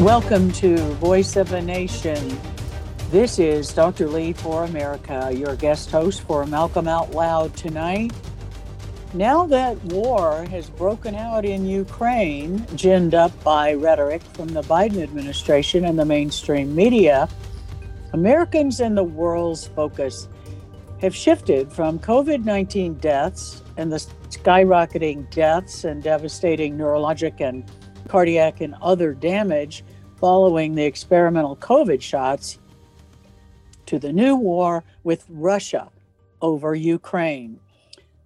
Welcome to Voice of a Nation. This is Dr. Lee for America, your guest host for Malcolm Out Loud tonight. Now that war has broken out in Ukraine, ginned up by rhetoric from the Biden administration and the mainstream media, Americans and the world's focus have shifted from COVID 19 deaths and the skyrocketing deaths and devastating neurologic and cardiac and other damage following the experimental COVID shots to the new war with Russia over Ukraine.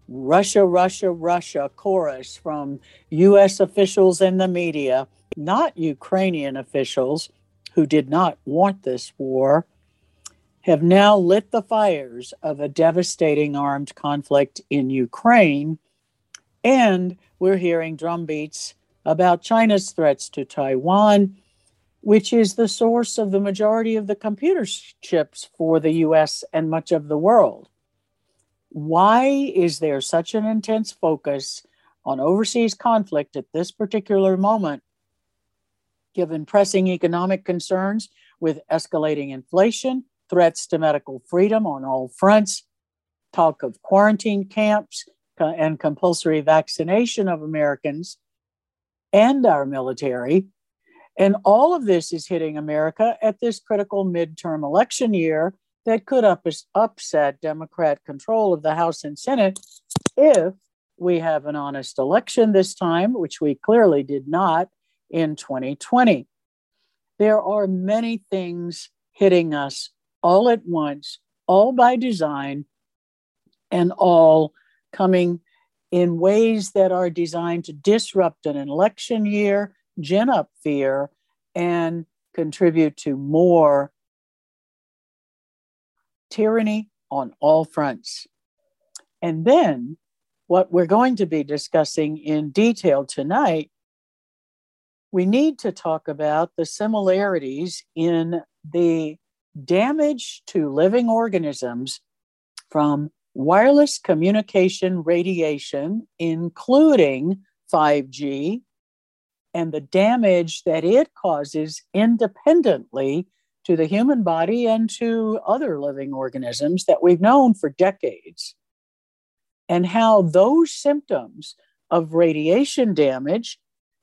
Russia, Russia, Russia chorus from U.S. officials and the media, not Ukrainian officials who did not want this war, have now lit the fires of a devastating armed conflict in Ukraine. And we're hearing drumbeats about China's threats to Taiwan which is the source of the majority of the computer chips for the US and much of the world. Why is there such an intense focus on overseas conflict at this particular moment, given pressing economic concerns with escalating inflation, threats to medical freedom on all fronts, talk of quarantine camps, and compulsory vaccination of Americans and our military? And all of this is hitting America at this critical midterm election year that could up- upset Democrat control of the House and Senate if we have an honest election this time, which we clearly did not in 2020. There are many things hitting us all at once, all by design, and all coming in ways that are designed to disrupt an election year gin up fear and contribute to more tyranny on all fronts. And then, what we're going to be discussing in detail tonight, we need to talk about the similarities in the damage to living organisms from wireless communication radiation, including 5G, and the damage that it causes independently to the human body and to other living organisms that we've known for decades. And how those symptoms of radiation damage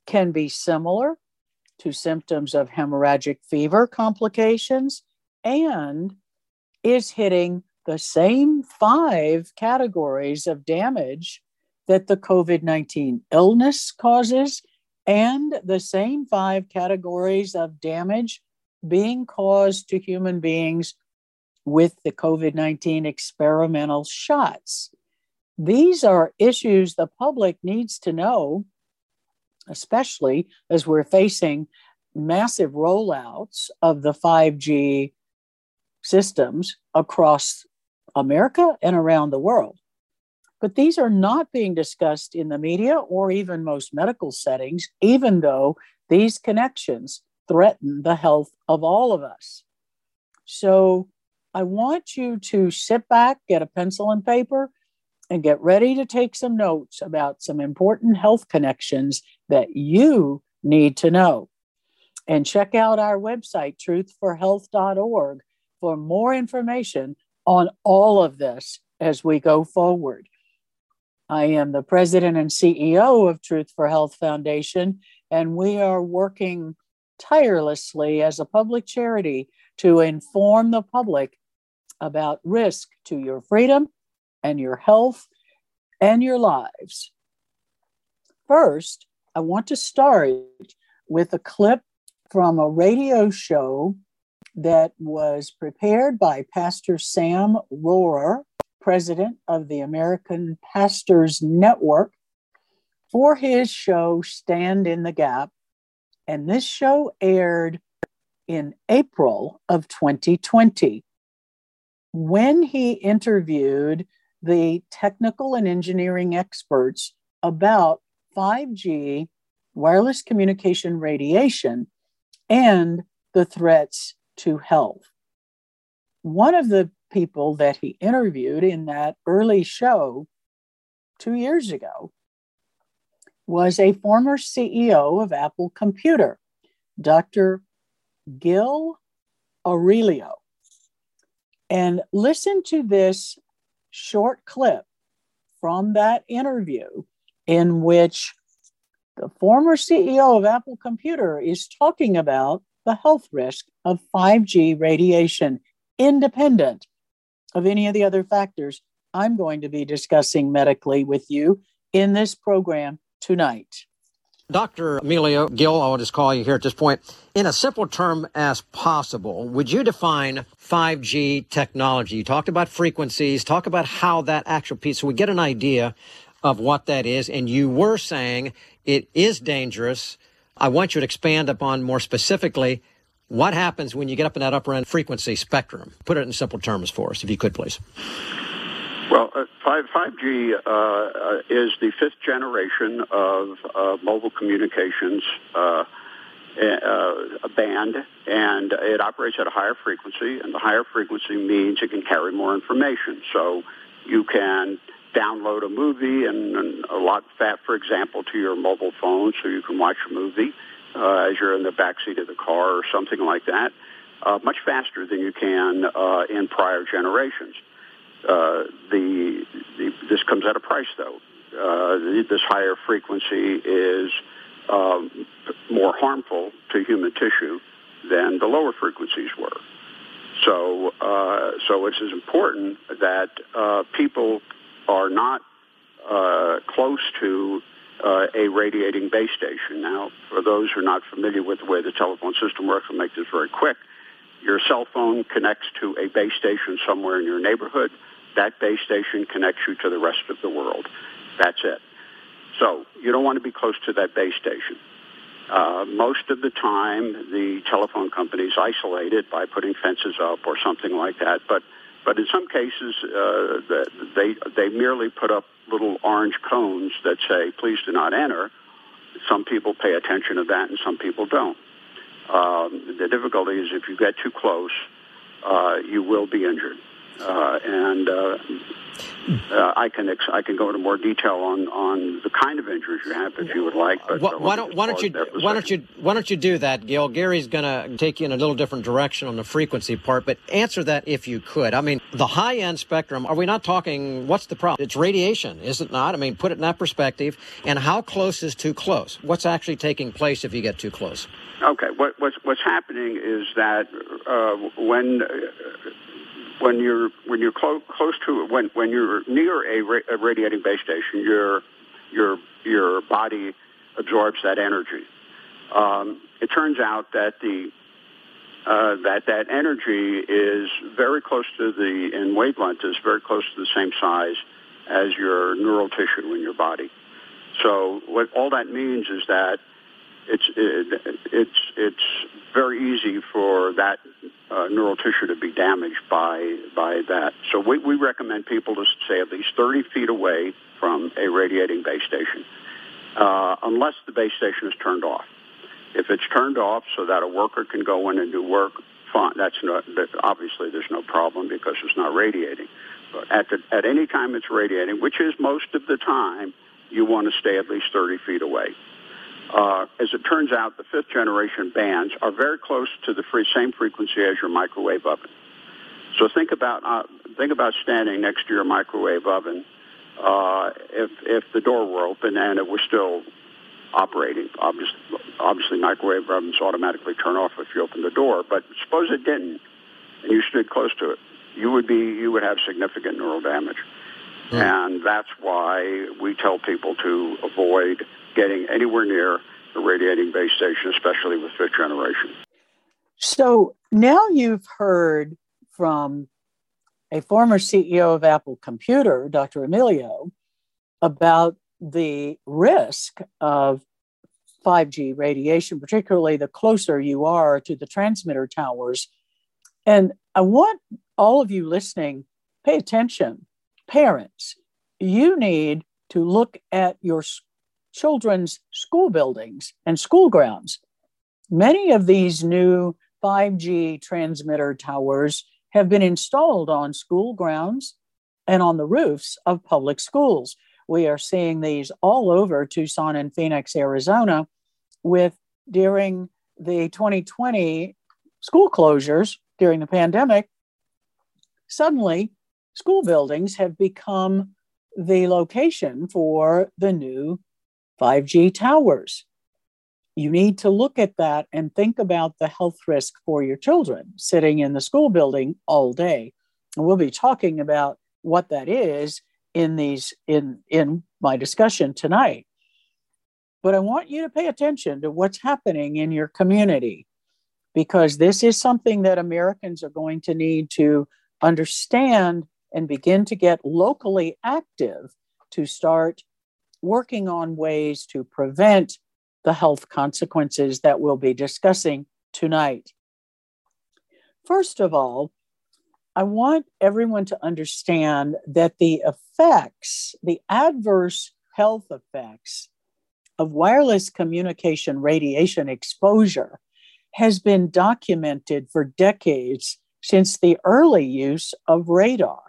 can be similar to symptoms of hemorrhagic fever complications and is hitting the same five categories of damage that the COVID 19 illness causes and the same five categories of damage being caused to human beings with the COVID 19 experimental shots. These are issues the public needs to know, especially as we're facing massive rollouts of the 5G systems across America and around the world. But these are not being discussed in the media or even most medical settings, even though these connections threaten the health of all of us. So I want you to sit back, get a pencil and paper, and get ready to take some notes about some important health connections that you need to know. And check out our website, truthforhealth.org, for more information on all of this as we go forward. I am the president and CEO of Truth for Health Foundation, and we are working tirelessly as a public charity to inform the public about risk to your freedom and your health and your lives. First, I want to start with a clip from a radio show that was prepared by Pastor Sam Rohrer president of the American Pastors Network, for his show Stand in the Gap. And this show aired in April of 2020 when he interviewed the technical and engineering experts about 5G wireless communication radiation and the threats to health. One of the people that he interviewed in that early show two years ago was a former CEO of Apple Computer, Dr. Gil Amelio. And listen to this short clip from that interview in which the former CEO of Apple Computer is talking about the health risk of 5G radiation, independent of any of the other factors I'm going to be discussing medically with you in this program tonight. Dr. Amelio Gil, I will just call you here at this point. In a simple term as possible, would you define 5G technology? You talked about frequencies, talk about how that actual piece, so we get an idea of what that is. And you were saying it is dangerous. I want you to expand upon more specifically what happens when you get up in that upper end frequency spectrum. Put it in simple terms for us, if you could, please. Well, uh, 5, 5G uh, is the fifth generation of uh, mobile communications uh, uh, band, and it operates at a higher frequency, and the higher frequency means it can carry more information. So you can download a movie and, and a lot of fat, for example, to your mobile phone so you can watch a movie uh, as you're in the back seat of the car or something like that, uh, much faster than you can uh, in prior generations. Uh, the, the, this comes at a price, though. Uh, this higher frequency is um, more harmful to human tissue than the lower frequencies were. So, uh, so it's important that uh, people are not uh, close to uh, a radiating base station. Now, for those who are not familiar with the way the telephone system works, I'll make this very quick. Your cell phone connects to a base station somewhere in your neighborhood. That base station connects you to the rest of the world. That's it. So you don't want to be close to that base station. Uh, most of the time, the telephone companies isolate it by putting fences up or something like that. But but in some cases, uh, they they merely put up little orange cones that say "Please do not enter." Some people pay attention to that, and some people don't. Um, the difficulty is if you get too close, uh, you will be injured. Uh, and uh, uh, I can ex- I can go into more detail on, on the kind of injuries you have if you would like. But why, why don't why don't you why don't you why don't you do that, Gil? Gary's going to take you in a little different direction on the frequency part, but answer that if you could. I mean, the high end spectrum. Are we not talking? What's the problem? It's radiation, is it not? I mean, put it in that perspective. And how close is too close? What's actually taking place if you get too close? Okay, what, what's what's happening is that uh, when uh, when you're when you're close close to when when you're near a, ra- a radiating base station, your your your body absorbs that energy. Um, it turns out that the uh, that that energy is very close to the in wavelength is very close to the same size as your neural tissue in your body. So what all that means is that it's it, it's it's very easy for that uh, neural tissue to be damaged by by that. So we, we recommend people to stay at least 30 feet away from a radiating base station, uh, unless the base station is turned off. If it's turned off so that a worker can go in and do work, fine. That's not that obviously there's no problem because it's not radiating. But at the, at any time it's radiating, which is most of the time, you want to stay at least 30 feet away. Uh, as it turns out, the fifth generation bands are very close to the free, same frequency as your microwave oven. So think about uh, think about standing next to your microwave oven. Uh, if if the door were open and it was still operating, obviously, obviously microwave ovens automatically turn off if you open the door. But suppose it didn't, and you stood close to it, you would be you would have significant neural damage. Mm. And that's why we tell people to avoid getting anywhere near a radiating base station, especially with fifth generation. So now you've heard from a former CEO of Apple Computer, Dr. Amelio, about the risk of 5G radiation, particularly the closer you are to the transmitter towers. And I want all of you listening, pay attention. Parents, you need to look at your children's school buildings and school grounds. Many of these new 5G transmitter towers have been installed on school grounds and on the roofs of public schools. We are seeing these all over Tucson and Phoenix, Arizona, with during the 2020 school closures during the pandemic, suddenly school buildings have become the location for the new 5G towers. You need to look at that and think about the health risk for your children sitting in the school building all day. And we'll be talking about what that is in these in in my discussion tonight. But I want you to pay attention to what's happening in your community because this is something that Americans are going to need to understand and begin to get locally active to start working on ways to prevent the health consequences that we'll be discussing tonight. First of all, I want everyone to understand that the effects, the adverse health effects of wireless communication radiation exposure has been documented for decades since the early use of radar.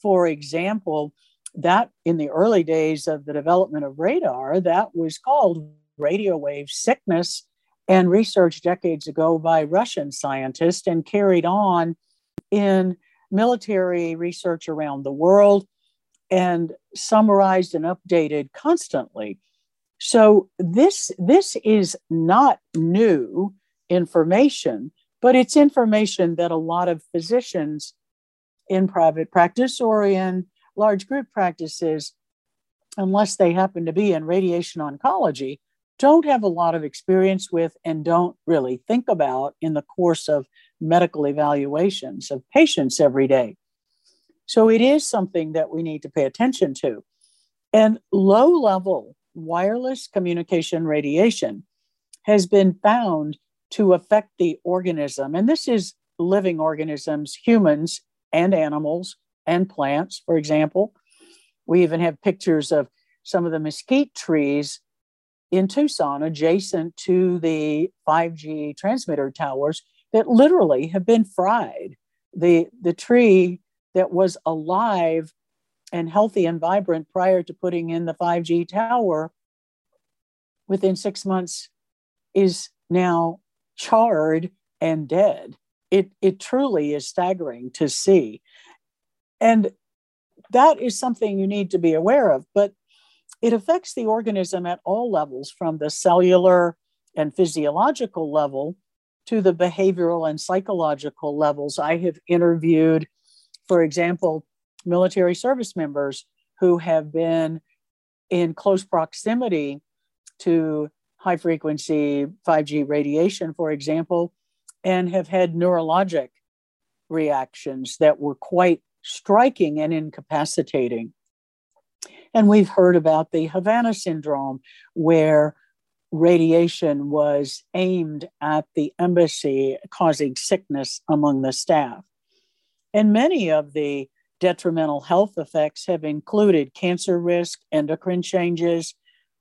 For example, that in the early days of the development of radar, that was called radio wave sickness and research decades ago by Russian scientists and carried on in military research around the world and summarized and updated constantly. So this this is not new information, but it's information that a lot of physicians in private practice or in large group practices, unless they happen to be in radiation oncology, don't have a lot of experience with and don't really think about in the course of medical evaluations of patients every day. So it is something that we need to pay attention to. And low level wireless communication radiation has been found to affect the organism. And this is living organisms, humans and animals and plants, for example. We even have pictures of some of the mesquite trees in Tucson adjacent to the 5G transmitter towers that literally have been fried. The, the tree that was alive and healthy and vibrant prior to putting in the 5G tower within six months is now charred and dead. It, it truly is staggering to see. And that is something you need to be aware of. But it affects the organism at all levels, from the cellular and physiological level to the behavioral and psychological levels. I have interviewed, for example, military service members who have been in close proximity to high frequency 5G radiation, for example, and have had neurologic reactions that were quite striking and incapacitating. And we've heard about the Havana syndrome, where radiation was aimed at the embassy, causing sickness among the staff. And many of the detrimental health effects have included cancer risk, endocrine changes,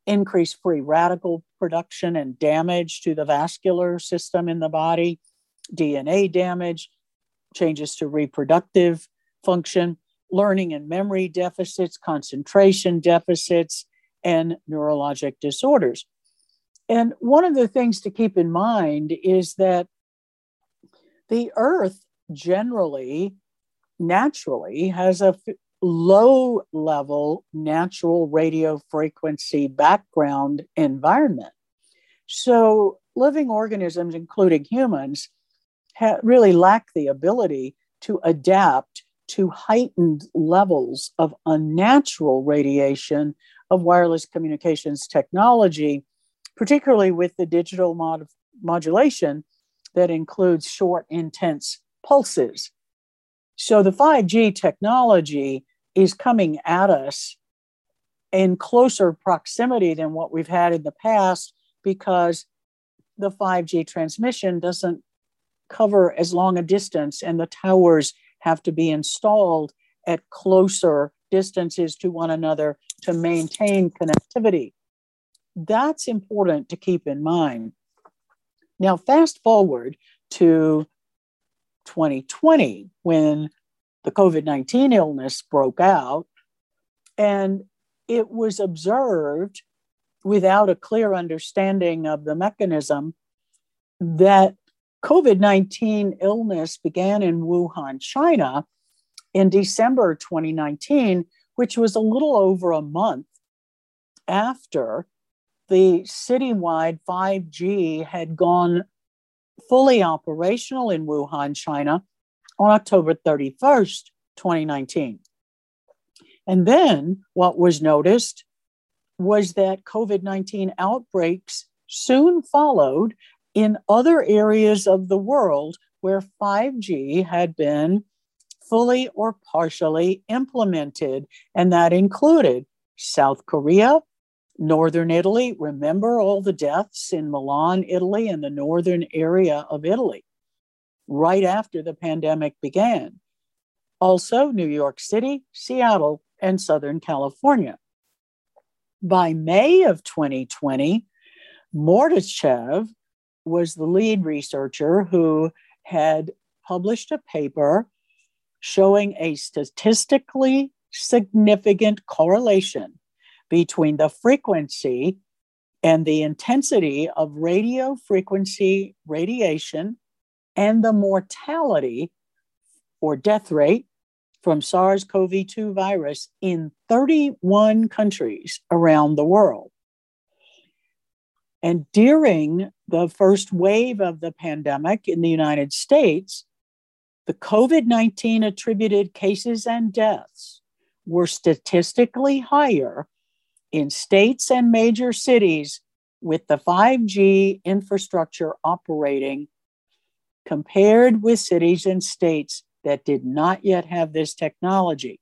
increased free radical production and damage to the vascular system in the body, DNA damage, changes to reproductive function, learning and memory deficits, concentration deficits, and neurologic disorders. And one of the things to keep in mind is that the Earth generally, naturally, has a f- low level natural radio frequency background environment. So, living organisms, including humans, ha- really lack the ability to adapt to heightened levels of unnatural radiation of wireless communications technology, particularly with the digital mod- modulation that includes short, intense pulses. So the 5G technology is coming at us in closer proximity than what we've had in the past because the 5G transmission doesn't cover as long a distance, and the towers have to be installed at closer distances to one another to maintain connectivity. That's important to keep in mind. Now, fast forward to 2020 when the COVID 19 illness broke out, and it was observed without a clear understanding of the mechanism that COVID 19 illness began in Wuhan, China in December 2019, which was a little over a month after the citywide 5G had gone fully operational in Wuhan, China on October 31st, 2019. And then what was noticed was that COVID 19 outbreaks soon followed in other areas of the world where 5G had been fully or partially implemented. And that included South Korea, Northern Italy. Remember all the deaths in Milan, Italy, and the northern area of Italy right after the pandemic began. Also, New York City, Seattle, and Southern California. By May of 2020, Mordachev was the lead researcher who had published a paper showing a statistically significant correlation between the frequency and the intensity of radio frequency radiation and the mortality or death rate from SARS CoV 2 virus in 31 countries around the world. And during the first wave of the pandemic in the United States, the COVID 19 attributed cases and deaths were statistically higher in states and major cities with the 5G infrastructure operating compared with cities and states that did not yet have this technology.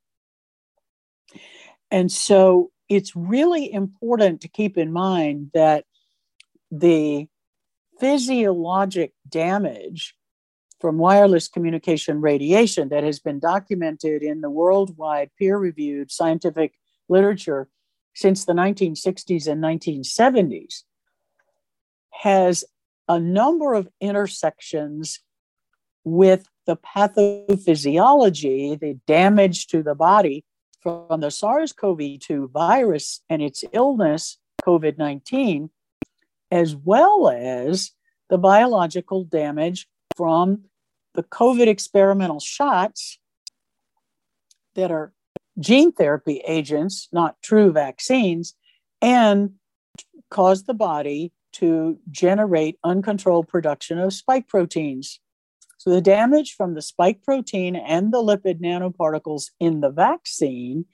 And so it's really important to keep in mind that the physiologic damage from wireless communication radiation that has been documented in the worldwide peer reviewed scientific literature since the 1960s and 1970s has a number of intersections with the pathophysiology, the damage to the body from the SARS CoV 2 virus and its illness, COVID 19, as well as the biological damage from the COVID experimental shots that are gene therapy agents, not true vaccines, and cause the body to generate uncontrolled production of spike proteins. So, the damage from the spike protein and the lipid nanoparticles in the vaccine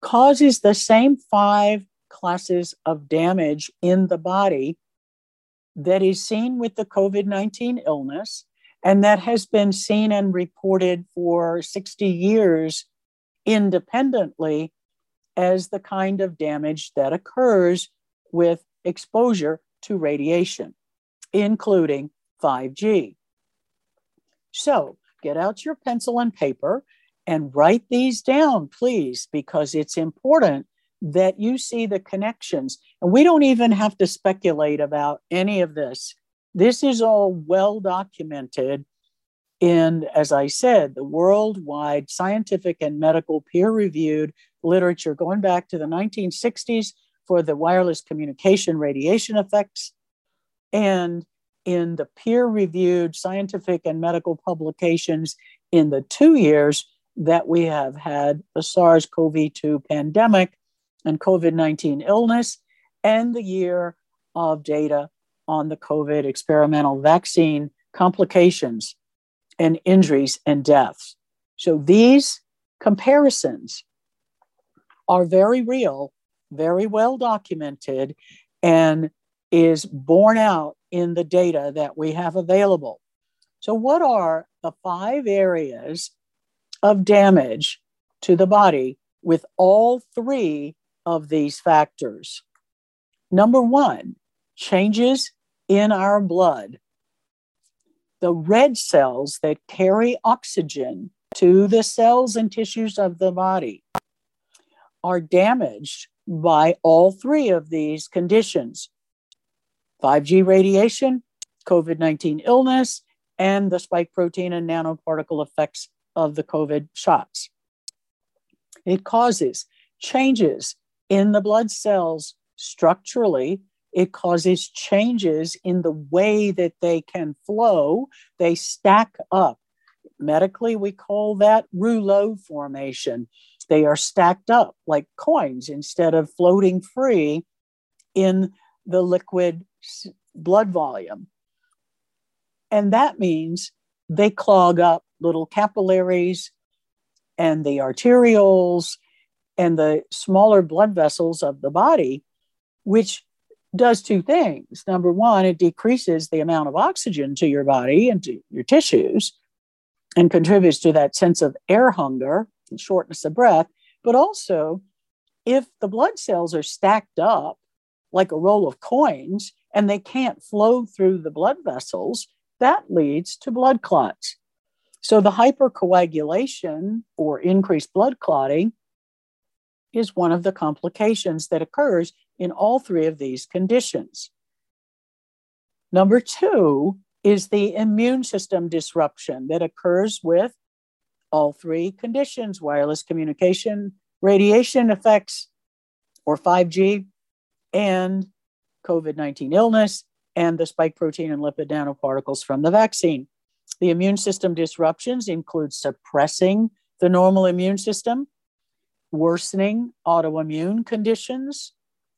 causes the same five classes of damage in the body that is seen with the COVID 19 illness and that has been seen and reported for 60 years independently as the kind of damage that occurs with exposure to radiation, including 5G. So get out your pencil and paper and write these down, please, because it's important that you see the connections. And we don't even have to speculate about any of this. This is all well documented in, as I said, the worldwide scientific and medical peer reviewed literature going back to the 1960s for the wireless communication radiation effects and in the peer reviewed scientific and medical publications in the two years that we have had the SARS CoV 2 pandemic and COVID 19 illness, and the year of data on the COVID experimental vaccine complications and injuries and deaths. So these comparisons are very real, very well documented, and is borne out in the data that we have available. So, what are the five areas of damage to the body with all three of these factors. Number one changes in our blood. The red cells that carry oxygen to the cells and tissues of the body are damaged by all three of these conditions 5G radiation, COVID 19 illness, and the spike protein and nanoparticle effects of the COVID shots. It causes changes in the blood cells structurally. It causes changes in the way that they can flow. They stack up. Medically, we call that rouleau formation. They are stacked up like coins instead of floating free in the liquid blood volume. And that means they clog up little capillaries and the arterioles and the smaller blood vessels of the body, which does two things. Number one, it decreases the amount of oxygen to your body and to your tissues and contributes to that sense of air hunger and shortness of breath. But also, if the blood cells are stacked up like a roll of coins and they can't flow through the blood vessels, that leads to blood clots. So the hypercoagulation or increased blood clotting is one of the complications that occurs in all three of these conditions. Number two is the immune system disruption that occurs with all three conditions wireless communication, radiation effects, or 5G, and COVID 19 illness, and the spike protein and lipid nanoparticles from the vaccine. The immune system disruptions include suppressing the normal immune system, worsening autoimmune conditions.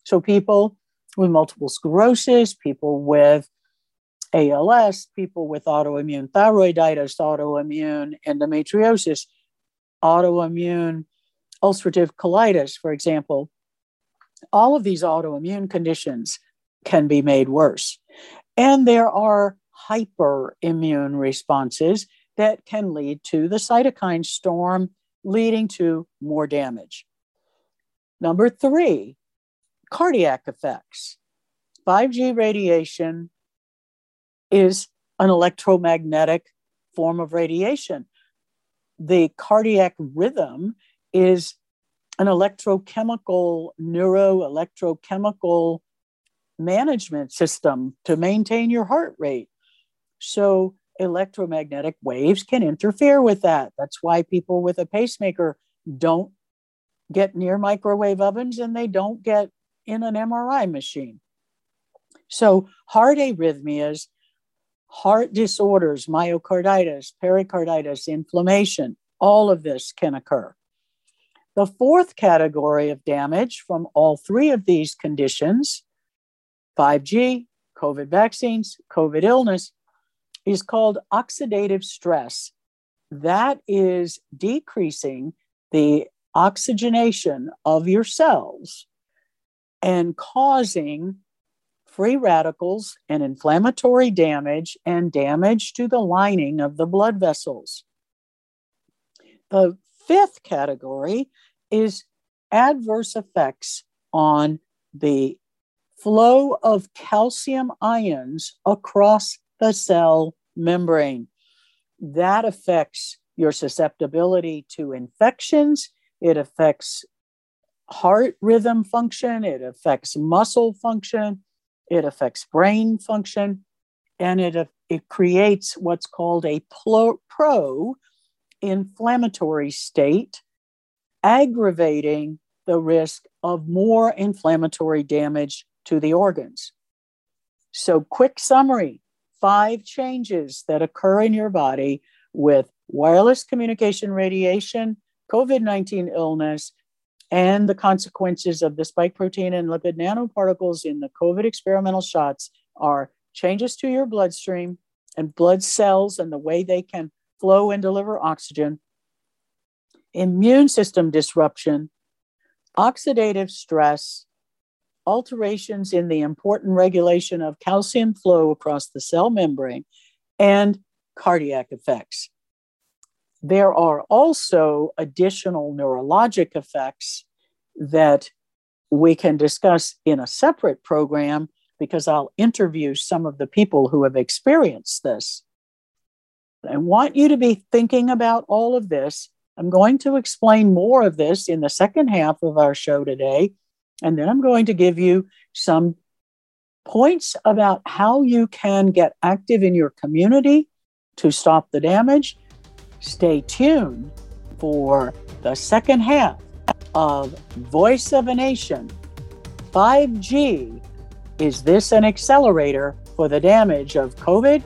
So, people with multiple sclerosis, people with ALS, people with autoimmune thyroiditis, autoimmune endometriosis, autoimmune ulcerative colitis, for example, all of these autoimmune conditions can be made worse. And there are hyperimmune responses that can lead to the cytokine storm, leading to more damage. Number three, cardiac effects. 5G radiation is an electromagnetic form of radiation. The cardiac rhythm is an electrochemical, neuroelectrochemical management system to maintain your heart rate. So electromagnetic waves can interfere with that. That's why people with a pacemaker don't get near microwave ovens and they don't get in an MRI machine. So heart arrhythmias, heart disorders, myocarditis, pericarditis, inflammation, all of this can occur. The fourth category of damage from all three of these conditions 5G, COVID vaccines, COVID illness is called oxidative stress. That is decreasing the oxygenation of your cells and causing free radicals and inflammatory damage and damage to the lining of the blood vessels. The fifth category is adverse effects on the flow of calcium ions across the cell membrane. That affects your susceptibility to infections. It affects heart rhythm function. It affects muscle function. It affects brain function. And it, it creates what's called a pro inflammatory state, aggravating the risk of more inflammatory damage to the organs. So, quick summary five changes that occur in your body with wireless communication radiation, COVID 19 illness, and the consequences of the spike protein and lipid nanoparticles in the COVID experimental shots are changes to your bloodstream and blood cells and the way they can flow and deliver oxygen, immune system disruption, oxidative stress, alterations in the important regulation of calcium flow across the cell membrane, and cardiac effects. There are also additional neurologic effects that we can discuss in a separate program because I'll interview some of the people who have experienced this. I want you to be thinking about all of this. I'm going to explain more of this in the second half of our show today. And then I'm going to give you some points about how you can get active in your community to stop the damage. Stay tuned for the second half of Voice of a Nation 5G. Is this an accelerator for the damage of COVID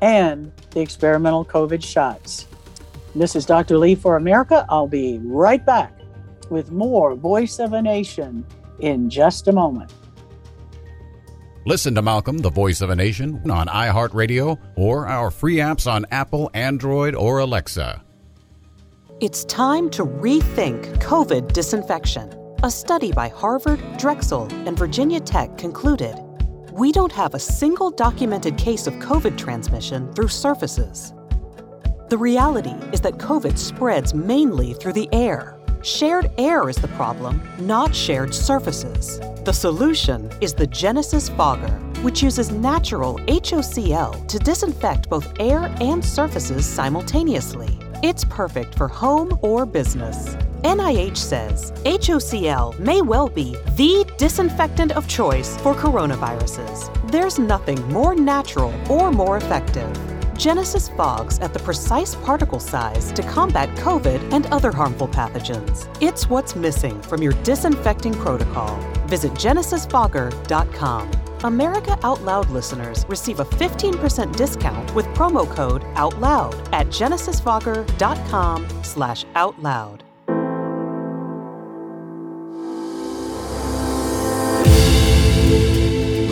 and the experimental COVID shots? This is Dr. Lee for America. I'll be right back with more Voice of a Nation in just a moment. Listen to Malcolm, the voice of a nation, on iHeartRadio or our free apps on Apple, Android, or Alexa. It's time to rethink COVID disinfection. A study by Harvard, Drexel, and Virginia Tech concluded we don't have a single documented case of COVID transmission through surfaces. The reality is that COVID spreads mainly through the air. Shared air is the problem, not shared surfaces. The solution is the Genesis Fogger, which uses natural HOCl to disinfect both air and surfaces simultaneously. It's perfect for home or business. NIH says HOCl may well be the disinfectant of choice for coronaviruses. There's nothing more natural or more effective. Genesis fogs at the precise particle size to combat COVID and other harmful pathogens. It's what's missing from your disinfecting protocol. Visit genesisfogger.com. America Out Loud listeners receive a 15% discount with promo code OUTLOUD at genesisfogger.com slash OUTLOUD.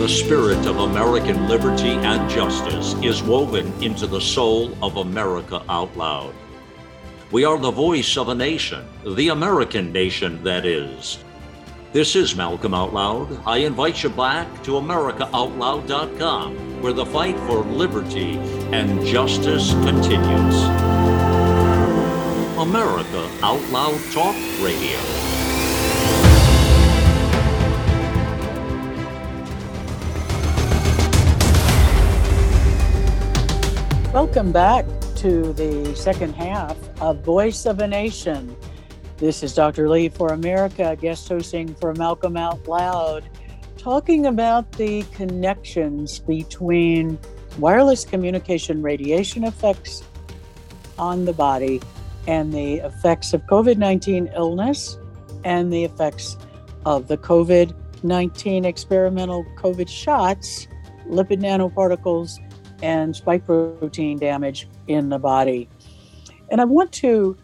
The spirit of American liberty and justice is woven into the soul of America Out Loud. We are the voice of a nation, the American nation, that is. This is Malcolm Out Loud. I invite you back to AmericaOutloud.com, where the fight for liberty and justice continues. America Out Loud Talk Radio. Welcome back to the second half of Voice of a Nation. This is Dr. Lee for America, guest hosting for Malcolm Out Loud, talking about the connections between wireless communication radiation effects on the body and the effects of COVID 19 illness and the effects of the COVID 19 experimental COVID shots, lipid nanoparticles, and spike protein damage in the body. And I want to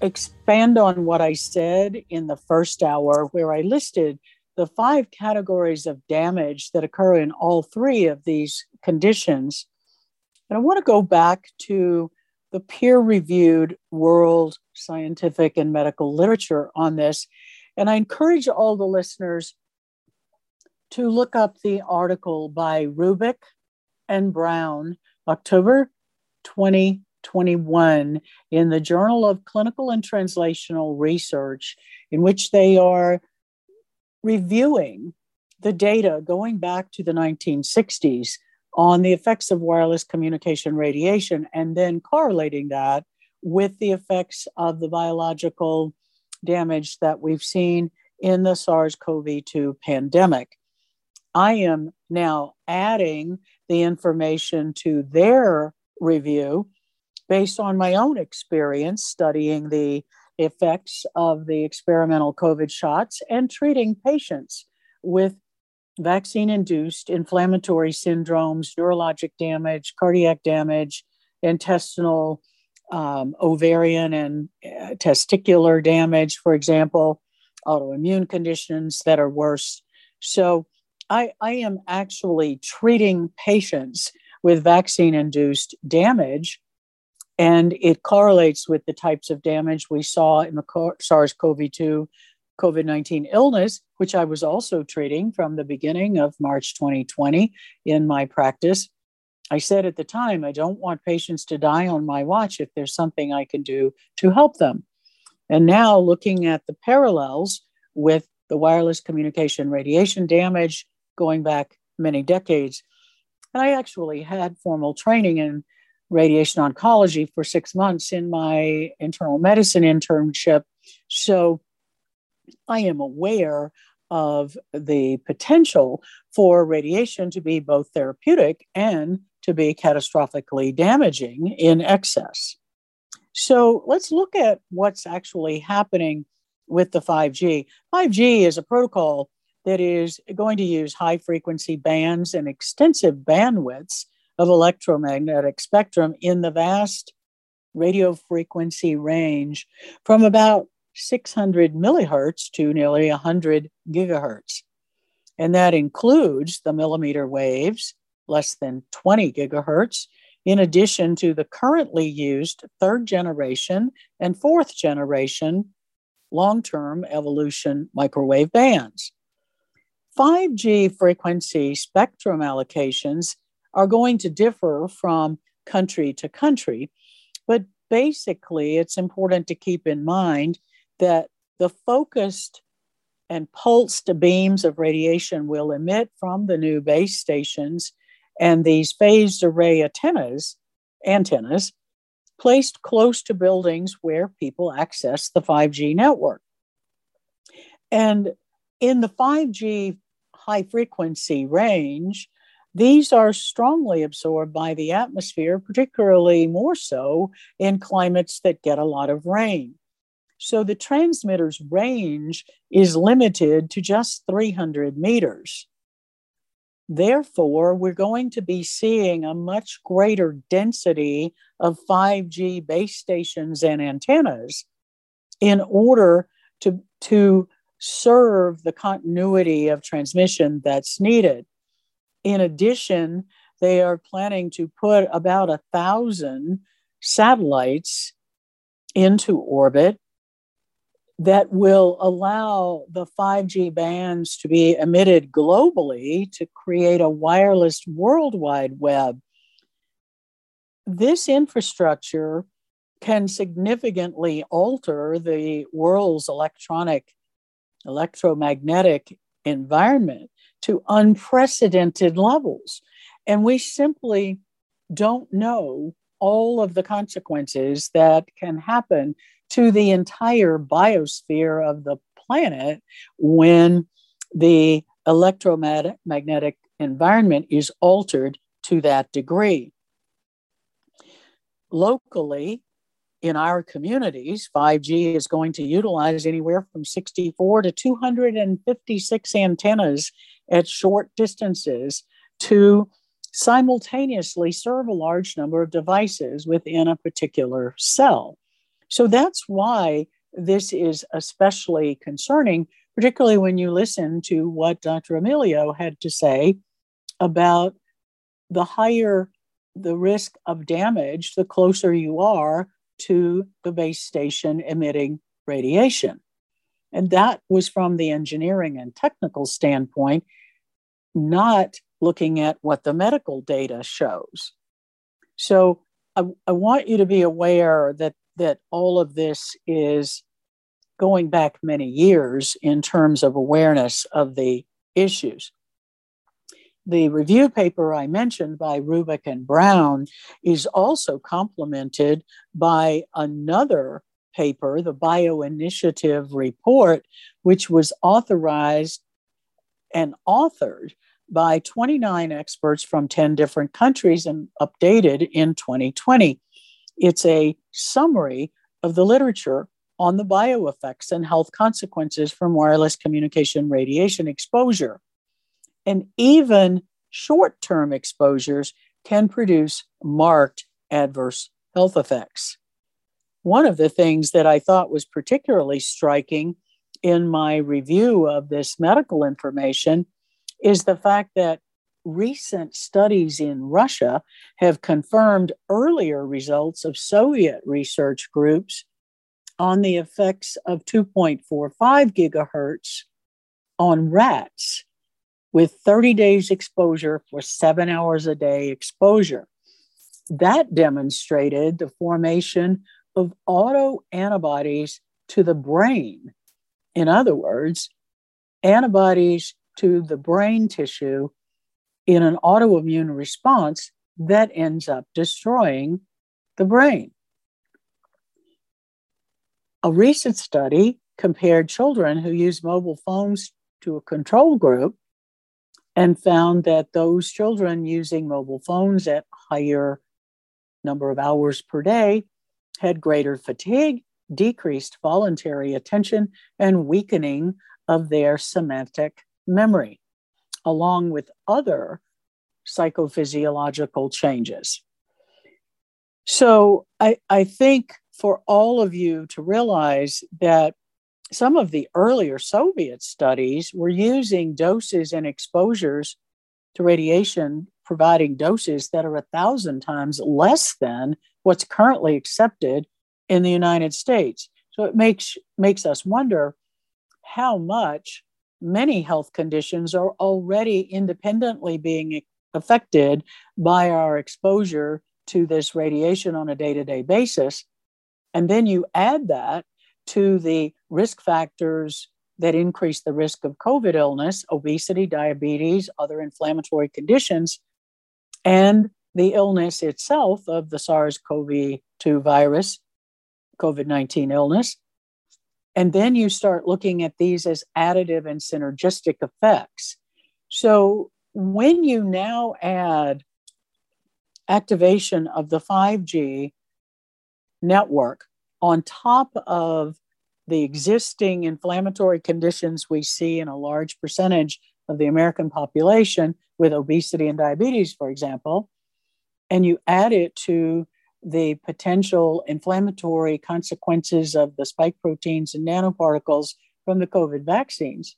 expand on what I said in the first hour, where I listed the five categories of damage that occur in all three of these conditions. And I want to go back to the peer reviewed world scientific and medical literature on this. And I encourage all the listeners to look up the article by Rubik and Brown, October 2021, in the Journal of Clinical and Translational Research, in which they are reviewing the data going back to the 1960s on the effects of wireless communication radiation and then correlating that with the effects of the biological damage that we've seen in the SARS CoV 2 pandemic. I am now adding the information to their review based on my own experience studying the effects of the experimental COVID shots and treating patients with vaccine induced inflammatory syndromes, neurologic damage, cardiac damage, intestinal, um, ovarian, and uh, testicular damage, for example, autoimmune conditions that are worse. So, I, I am actually treating patients with vaccine induced damage, and it correlates with the types of damage we saw in the SARS CoV 2 COVID 19 illness, which I was also treating from the beginning of March 2020 in my practice. I said at the time, I don't want patients to die on my watch if there's something I can do to help them. And now, looking at the parallels with the wireless communication radiation damage going back many decades. And I actually had formal training in radiation oncology for six months in my internal medicine internship. So I am aware of the potential for radiation to be both therapeutic and to be catastrophically damaging in excess. So let's look at what's actually happening with the 5G. 5G is a protocol that is going to use high frequency bands and extensive bandwidths of electromagnetic spectrum in the vast radio frequency range from about 600 megahertz to nearly 100 gigahertz. And that includes the millimeter waves, less than 20 gigahertz, in addition to the currently used third generation and fourth generation long term evolution microwave bands. 5G frequency spectrum allocations are going to differ from country to country, but basically, it's important to keep in mind that the focused and pulsed beams of radiation will emit from the new base stations and these phased array antennas antennas placed close to buildings where people access the 5G network. And in the 5G high frequency range, these are strongly absorbed by the atmosphere, particularly more so in climates that get a lot of rain. So the transmitter's range is limited to just 300 meters. Therefore, we're going to be seeing a much greater density of 5G base stations and antennas in order to, to serve the continuity of transmission that's needed. In addition, they are planning to put about a thousand satellites into orbit that will allow the 5G bands to be emitted globally to create a wireless worldwide web. This infrastructure can significantly alter the world's electronic electromagnetic environment to unprecedented levels. And we simply don't know all of the consequences that can happen to the entire biosphere of the planet when the electromagnetic environment is altered to that degree. Locally, in our communities, 5G is going to utilize anywhere from 64 to 256 antennas at short distances to simultaneously serve a large number of devices within a particular cell. So that's why this is especially concerning, particularly when you listen to what Dr. Amelio had to say about the higher the risk of damage, the closer you are to the base station emitting radiation. And that was from the engineering and technical standpoint, not looking at what the medical data shows. So I, I, want you to be aware that, that all of this is going back many years in terms of awareness of the issues. The review paper I mentioned by Rubik and Brown is also complemented by another paper, the Bioinitiative Report, which was authorized and authored by 29 experts from 10 different countries and updated in 2020. It's a summary of the literature on the bioeffects and health consequences from wireless communication radiation exposure. And even short term exposures can produce marked adverse health effects. One of the things that I thought was particularly striking in my review of this medical information is the fact that recent studies in Russia have confirmed earlier results of Soviet research groups on the effects of 2.45 gigahertz on rats with 30 days exposure for seven hours a day exposure. That demonstrated the formation of autoantibodies to the brain. In other words, antibodies to the brain tissue in an autoimmune response that ends up destroying the brain. A recent study compared children who use mobile phones to a control group and found that those children using mobile phones at higher number of hours per day had greater fatigue, decreased voluntary attention, and weakening of their semantic memory, along with other psychophysiological changes. So I, I think for all of you to realize that some of the earlier Soviet studies were using doses and exposures to radiation, providing doses that are a thousand times less than what's currently accepted in the United States. So it makes makes us wonder how much many health conditions are already independently being affected by our exposure to this radiation on a day-to-day basis. And then you add that to the risk factors that increase the risk of COVID illness, obesity, diabetes, other inflammatory conditions, and the illness itself of the SARS CoV 2 virus, COVID 19 illness. And then you start looking at these as additive and synergistic effects. So when you now add activation of the 5G network on top of the existing inflammatory conditions we see in a large percentage of the American population with obesity and diabetes, for example, and you add it to the potential inflammatory consequences of the spike proteins and nanoparticles from the COVID vaccines,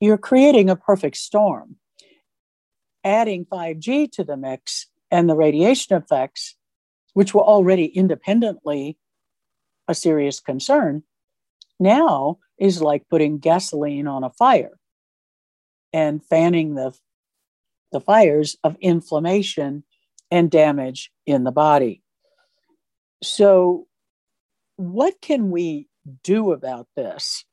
you're creating a perfect storm. Adding 5G to the mix and the radiation effects, which were already independently a serious concern, now is like putting gasoline on a fire and fanning the, the fires of inflammation and damage in the body. So, what can we do about this?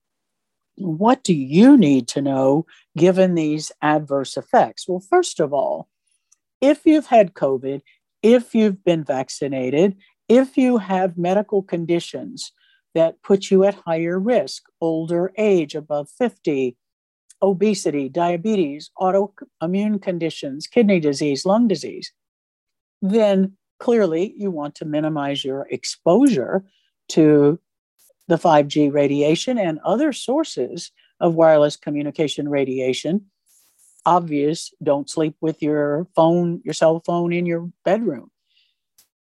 What do you need to know given these adverse effects? Well, first of all, if you've had COVID, if you've been vaccinated, if you have medical conditions that put you at higher risk, older age above 50, obesity, diabetes, autoimmune conditions, kidney disease, lung disease, then clearly you want to minimize your exposure to the 5G radiation and other sources of wireless communication radiation. Obvious, don't sleep with your phone, your cell phone in your bedroom.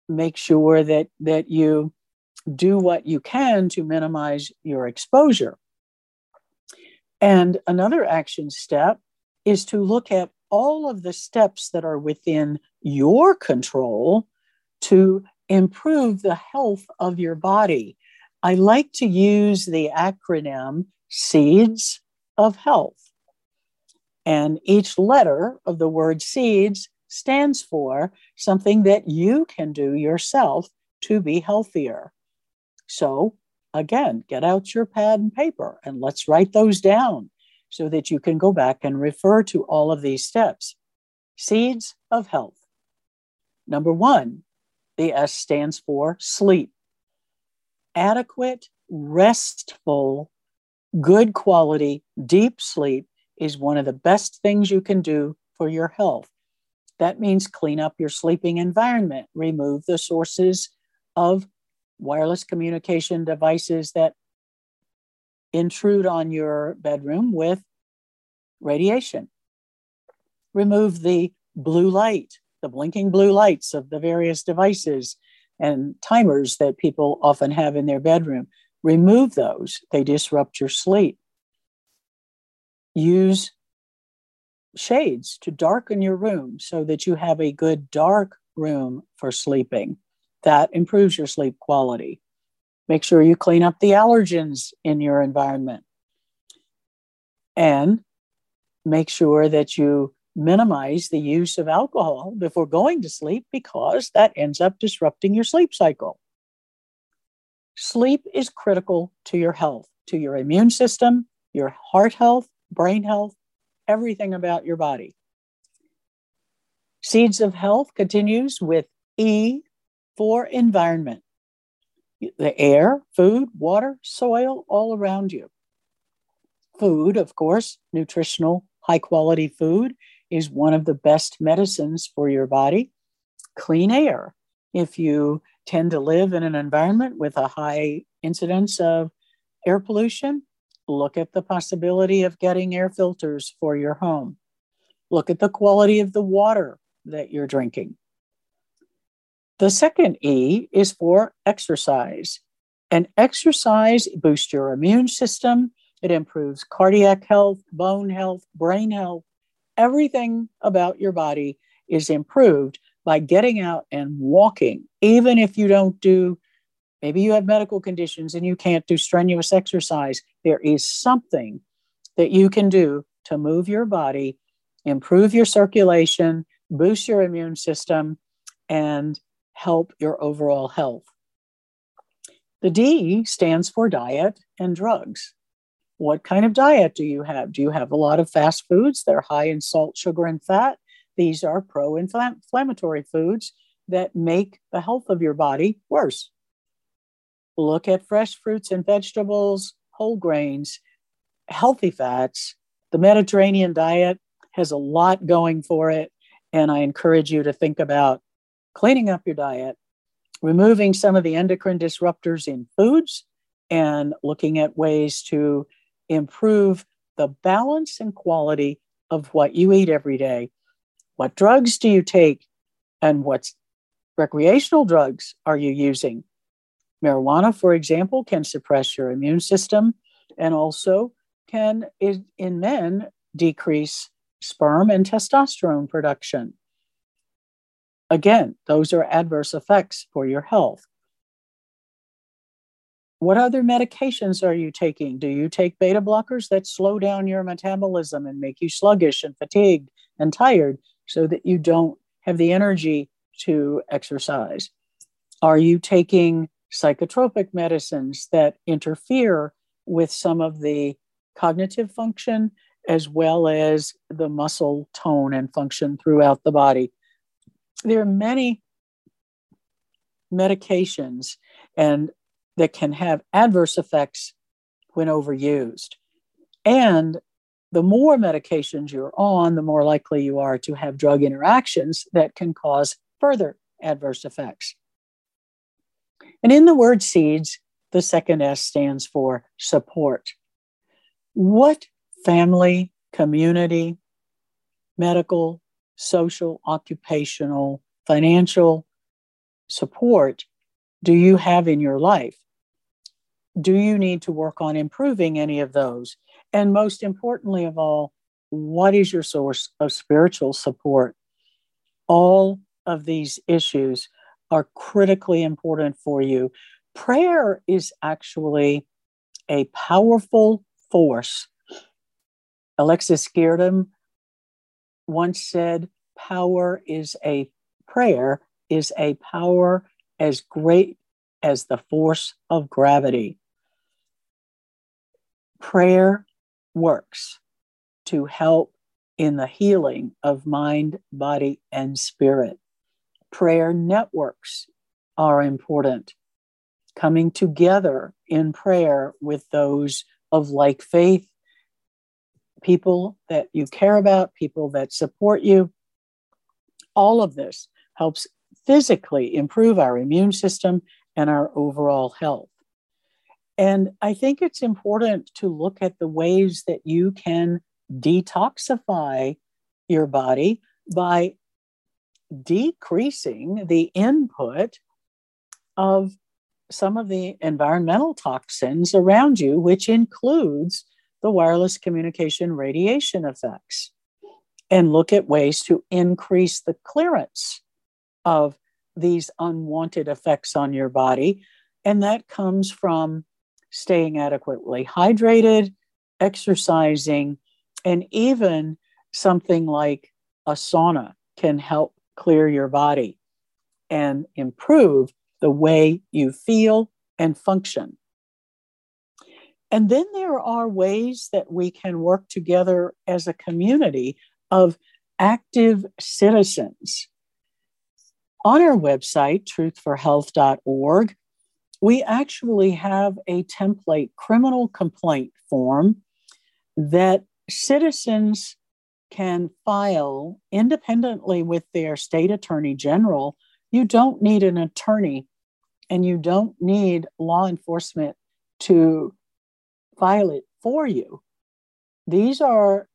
Make sure that that you do what you can to minimize your exposure. And another action step is to look at all of the steps that are within your control to improve the health of your body. I like to use the acronym SEEDS of Health. And each letter of the word SEEDS stands for something that you can do yourself to be healthier. So, again, get out your pad and paper and let's write those down so that you can go back and refer to all of these steps. Seeds of health. Number one, the S stands for sleep. Adequate, restful, good quality, deep sleep is one of the best things you can do for your health. That means clean up your sleeping environment, remove the sources of wireless communication devices that intrude on your bedroom with radiation. Remove the blue light, the blinking blue lights of the various devices and timers that people often have in their bedroom. Remove those, they disrupt your sleep. Use shades to darken your room so that you have a good dark room for sleeping. That improves your sleep quality. Make sure you clean up the allergens in your environment. And make sure that you minimize the use of alcohol before going to sleep because that ends up disrupting your sleep cycle. Sleep is critical to your health, to your immune system, your heart health, brain health, everything about your body. Seeds of Health continues with E for environment the air, food, water, soil all around you. Food, of course, nutritional, high quality food is one of the best medicines for your body. Clean air. If you tend to live in an environment with a high incidence of air pollution, look at the possibility of getting air filters for your home. Look at the quality of the water that you're drinking. The second E is for exercise. And exercise boosts your immune system, it improves cardiac health, bone health, brain health. Everything about your body is improved by getting out and walking, even if you don't do, maybe you have medical conditions and you can't do strenuous exercise. There is something that you can do to move your body, improve your circulation, boost your immune system, and help your overall health. The D stands for diet and drugs. What kind of diet do you have? Do you have a lot of fast foods that are high in salt, sugar, and fat? These are pro inflammatory foods that make the health of your body worse. Look at fresh fruits and vegetables, whole grains, healthy fats. The Mediterranean diet has a lot going for it. And I encourage you to think about cleaning up your diet, removing some of the endocrine disruptors in foods, and looking at ways to improve the balance and quality of what you eat every day. What drugs do you take? And what recreational drugs are you using? Marijuana, for example, can suppress your immune system and also can, in men, decrease sperm and testosterone production. Again, those are adverse effects for your health. What other medications are you taking? Do you take beta blockers that slow down your metabolism and make you sluggish and fatigued and tired so that you don't have the energy to exercise? Are you taking psychotropic medicines that interfere with some of the cognitive function as well as the muscle tone and function throughout the body? There are many medications and that can have adverse effects when overused. And the more medications you're on, the more likely you are to have drug interactions that can cause further adverse effects. And in the word seeds, the second S stands for support. What family, community, medical, social, occupational, financial support do you have in your life? Do you need to work on improving any of those? And most importantly of all, what is your source of spiritual support? All of these issues are critically important for you. Prayer is actually a powerful force. Alexis Carrel once said, Power is a prayer is a power as great as the force of gravity. Prayer works to help in the healing of mind, body, and spirit. Prayer networks are important. Coming together in prayer with those of like faith people that you care about, people that support you. All of this helps physically improve our immune system and our overall health. And I think it's important to look at the ways that you can detoxify your body by decreasing the input of some of the environmental toxins around you, which includes the wireless communication radiation effects and look at ways to increase the clearance of these unwanted effects on your body. And that comes from staying adequately hydrated, exercising, and even something like a sauna can help clear your body and improve the way you feel and function. And then there are ways that we can work together as a community of active citizens. On our website, truthforhealth.org, we actually have a template criminal complaint form that citizens can file independently with their state attorney general. You don't need an attorney and you don't need law enforcement to file it for you. These are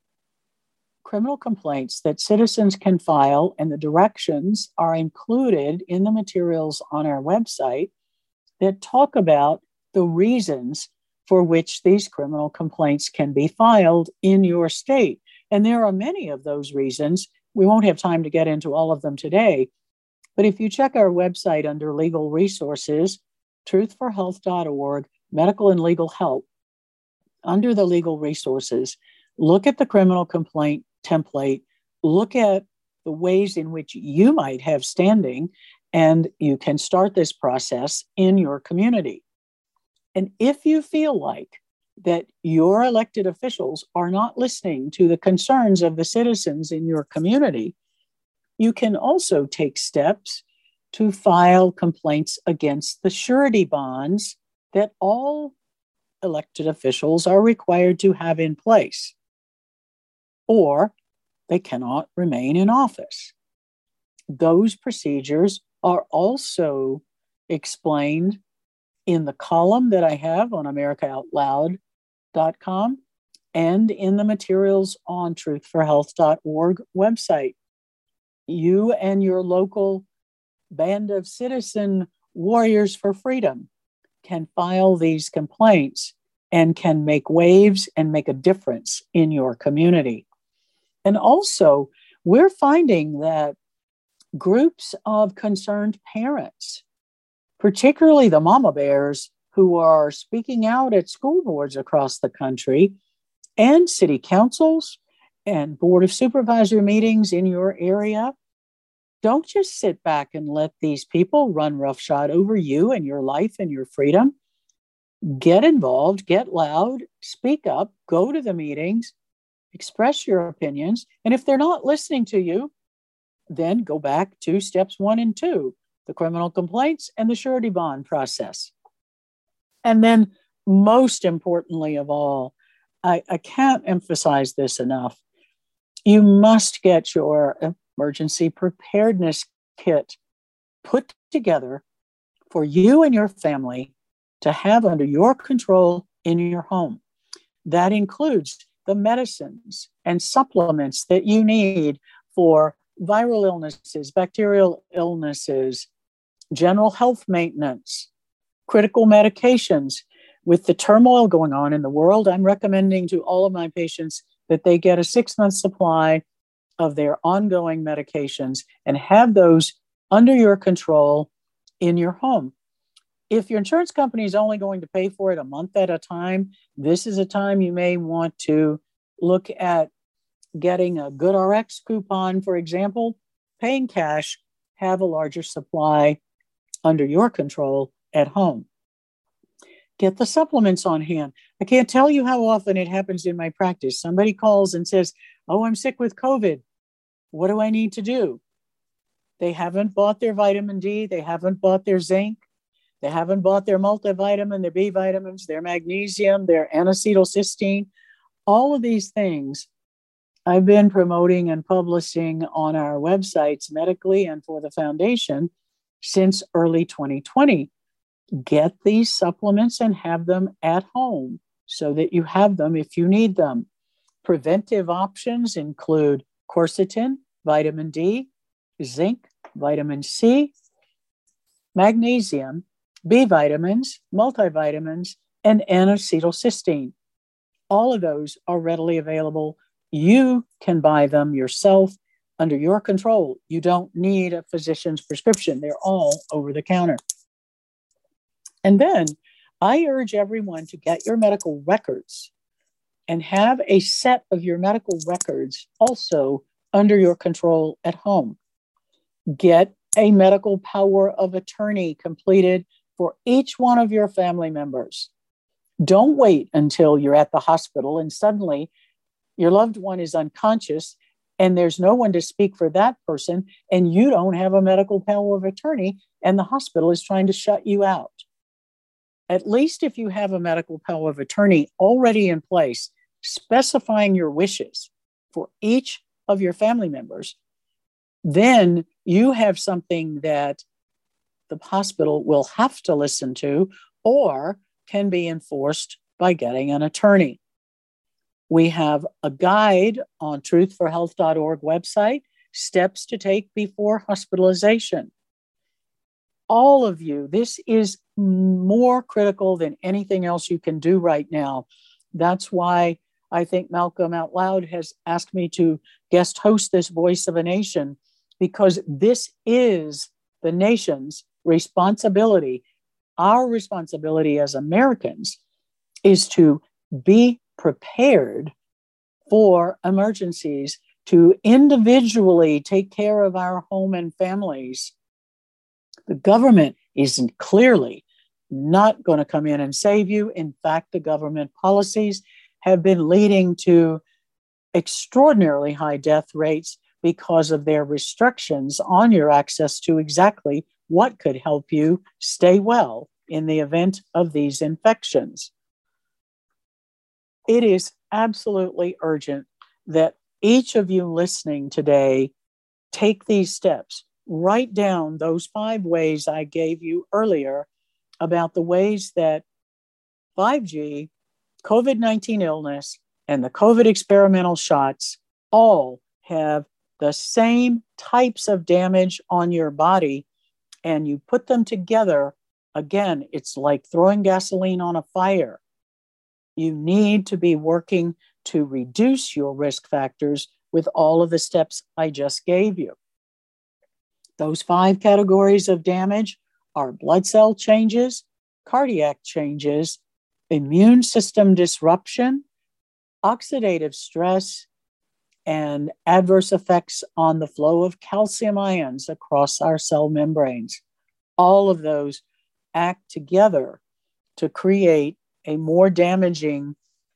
criminal complaints that citizens can file, and the directions are included in the materials on our website that talk about the reasons for which these criminal complaints can be filed in your state. And there are many of those reasons. We won't have time to get into all of them today. But if you check our website under legal resources, truthforhealth.org, medical and legal help, under the legal resources, look at the criminal complaint template, look at the ways in which you might have standing, and you can start this process in your community. And if you feel like that your elected officials are not listening to the concerns of the citizens in your community, you can also take steps to file complaints against the surety bonds that all elected officials are required to have in place, or they cannot remain in office. Those procedures are also explained in the column that I have on AmericaOutloud.com and in the materials on truthforhealth.org website. You and your local band of citizen warriors for freedom can file these complaints and can make waves and make a difference in your community. And also, we're finding that groups of concerned parents, particularly the mama bears who are speaking out at school boards across the country and city councils and board of supervisor meetings in your area, don't just sit back and let these people run roughshod over you and your life and your freedom. Get involved, get loud, speak up, go to the meetings, express your opinions. And if they're not listening to you, then go back to steps one and two the criminal complaints and the surety bond process. And then, most importantly of all, I, I can't emphasize this enough. You must get your emergency preparedness kit put together for you and your family to have under your control in your home. That includes the medicines and supplements that you need for viral illnesses, bacterial illnesses, general health maintenance, critical medications. With the turmoil going on in the world, I'm recommending to all of my patients that they get a six month supply of their ongoing medications and have those under your control in your home. If your insurance company is only going to pay for it a month at a time, this is a time you may want to look at getting a GoodRx coupon, for example, paying cash, have a larger supply under your control at home. Get the supplements on hand. I can't tell you how often it happens in my practice. Somebody calls and says, Oh, I'm sick with COVID. What do I need to do? They haven't bought their vitamin D, they haven't bought their zinc, they haven't bought their multivitamin, their B vitamins, their magnesium, their N-acetylcysteine. All of these things I've been promoting and publishing on our websites medically and for the foundation since early 2020. Get these supplements and have them at home so that you have them if you need them. Preventive options include quercetin, vitamin D, zinc, vitamin C, magnesium, B vitamins, multivitamins, and N acetylcysteine. All of those are readily available. You can buy them yourself under your control. You don't need a physician's prescription, they're all over the counter. And then I urge everyone to get your medical records and have a set of your medical records also under your control at home. Get a medical power of attorney completed for each one of your family members. Don't wait until you're at the hospital and suddenly your loved one is unconscious and there's no one to speak for that person, and you don't have a medical power of attorney, and the hospital is trying to shut you out. At least if you have a medical power of attorney already in place, specifying your wishes for each of your family members, then you have something that the hospital will have to listen to or can be enforced by getting an attorney. We have a guide on truthforhealth.org website, steps to take before hospitalization. All of you, this is more critical than anything else you can do right now. That's why I think Malcolm Out Loud has asked me to guest host this Voice of a Nation because this is the nation's responsibility. Our responsibility as Americans is to be prepared for emergencies, to individually take care of our home and families. The government isn't clearly not going to come in and save you. In fact, the government policies have been leading to extraordinarily high death rates because of their restrictions on your access to exactly what could help you stay well in the event of these infections. It is absolutely urgent that each of you listening today take these steps. Write down those five ways I gave you earlier about the ways that 5G, COVID 19 illness, and the COVID experimental shots all have the same types of damage on your body and you put them together, again, it's like throwing gasoline on a fire. You need to be working to reduce your risk factors with all of the steps I just gave you. Those five categories of damage are blood cell changes, cardiac changes, immune system disruption, oxidative stress, and adverse effects on the flow of calcium ions across our cell membranes. All of those act together to create a more damaging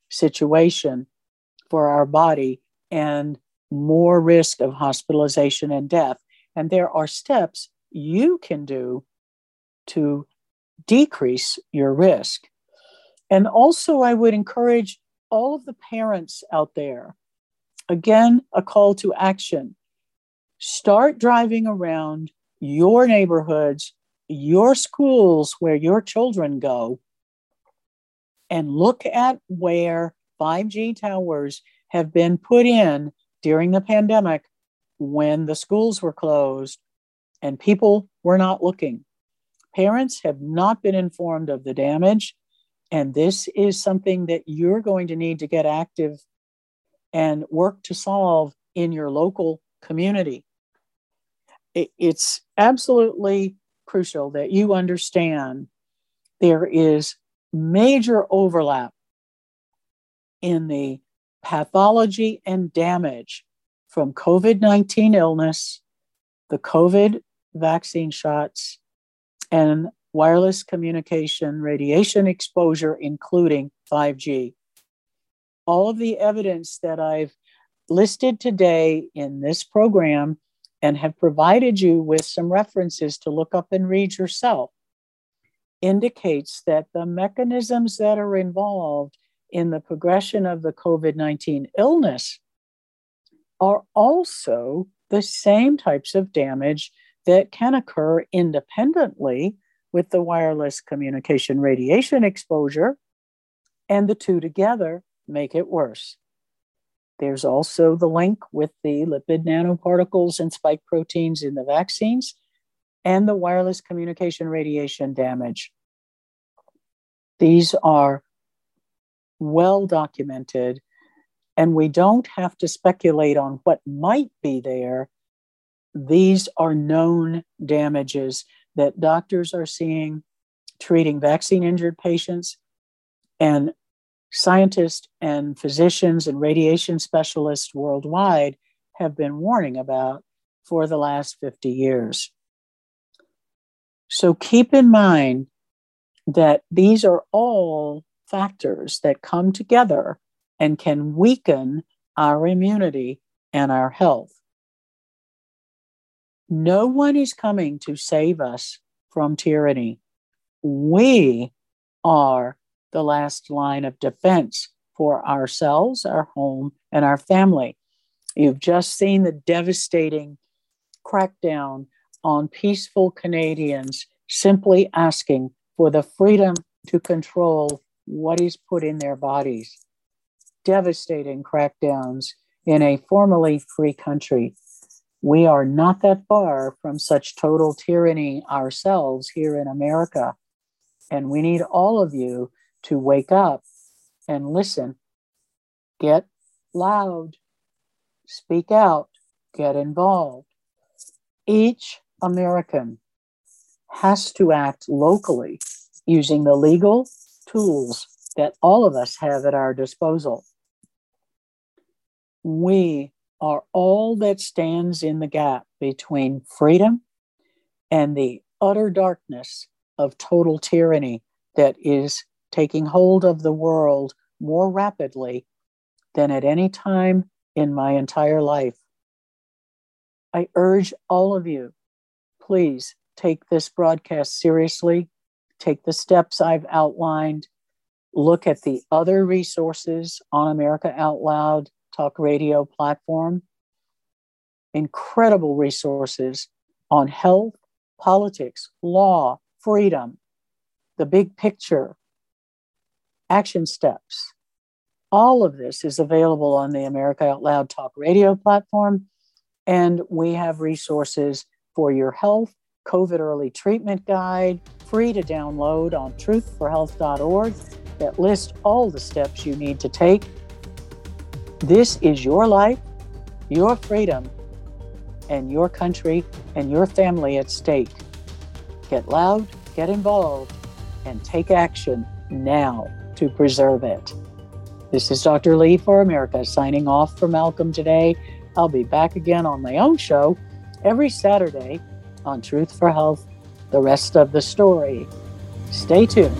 situation for our body and more risk of hospitalization and death. And there are steps you can do to decrease your risk. And also, I would encourage all of the parents out there Again, a call to action. Start driving around your neighborhoods, your schools where your children go, and look at where 5G towers have been put in during the pandemic when the schools were closed and people were not looking. Parents have not been informed of the damage, and this is something that you're going to need to get active and work to solve in your local community. It's absolutely crucial that you understand there is major overlap in the pathology and damage from COVID 19 illness, the COVID vaccine shots, and wireless communication radiation exposure, including 5G all of the evidence that I've listed today in this program and have provided you with some references to look up and read yourself indicates that the mechanisms that are involved in the progression of the COVID 19 illness are also the same types of damage that can occur independently with the wireless communication radiation exposure, and the two together make it worse. There's also the link with the lipid nanoparticles and spike proteins in the vaccines and the wireless communication radiation damage. These are well documented, and we don't have to speculate on what might be there. These are known damages that doctors are seeing treating vaccine injured patients and Scientists and physicians and radiation specialists worldwide have been warning about for the last 50 years. So keep in mind that these are all factors that come together and can weaken our immunity and our health. No one is coming to save us from tyranny. We are the last line of defense for ourselves, our home, and our family. You've just seen the devastating crackdown on peaceful Canadians simply asking for the freedom to control what is put in their bodies. Devastating crackdowns in a formerly free country. We are not that far from such total tyranny ourselves here in America. And we need all of you to wake up and listen. Get loud, speak out, get involved. Each American has to act locally using the legal tools that all of us have at our disposal. We are all that stands in the gap between freedom and the utter darkness of total tyranny that is taking hold of the world more rapidly than at any time in my entire life. I urge all of you, please take this broadcast seriously, take the steps I've outlined, look at the other resources on America Out Loud talk radio platform. Incredible resources on health, politics, law, freedom, the big picture, action steps. All of this is available on the America Out Loud Talk Radio platform. And we have resources for your health, COVID early treatment guide, free to download on truthforhealth.org that list all the steps you need to take. This is your life, your freedom, and your country and your family at stake. Get loud, get involved, and take action now to preserve it. This is Dr. Lee for America signing off for Malcolm today. I'll be back again on my own show every Saturday on Truth for Health, the rest of the story. Stay tuned.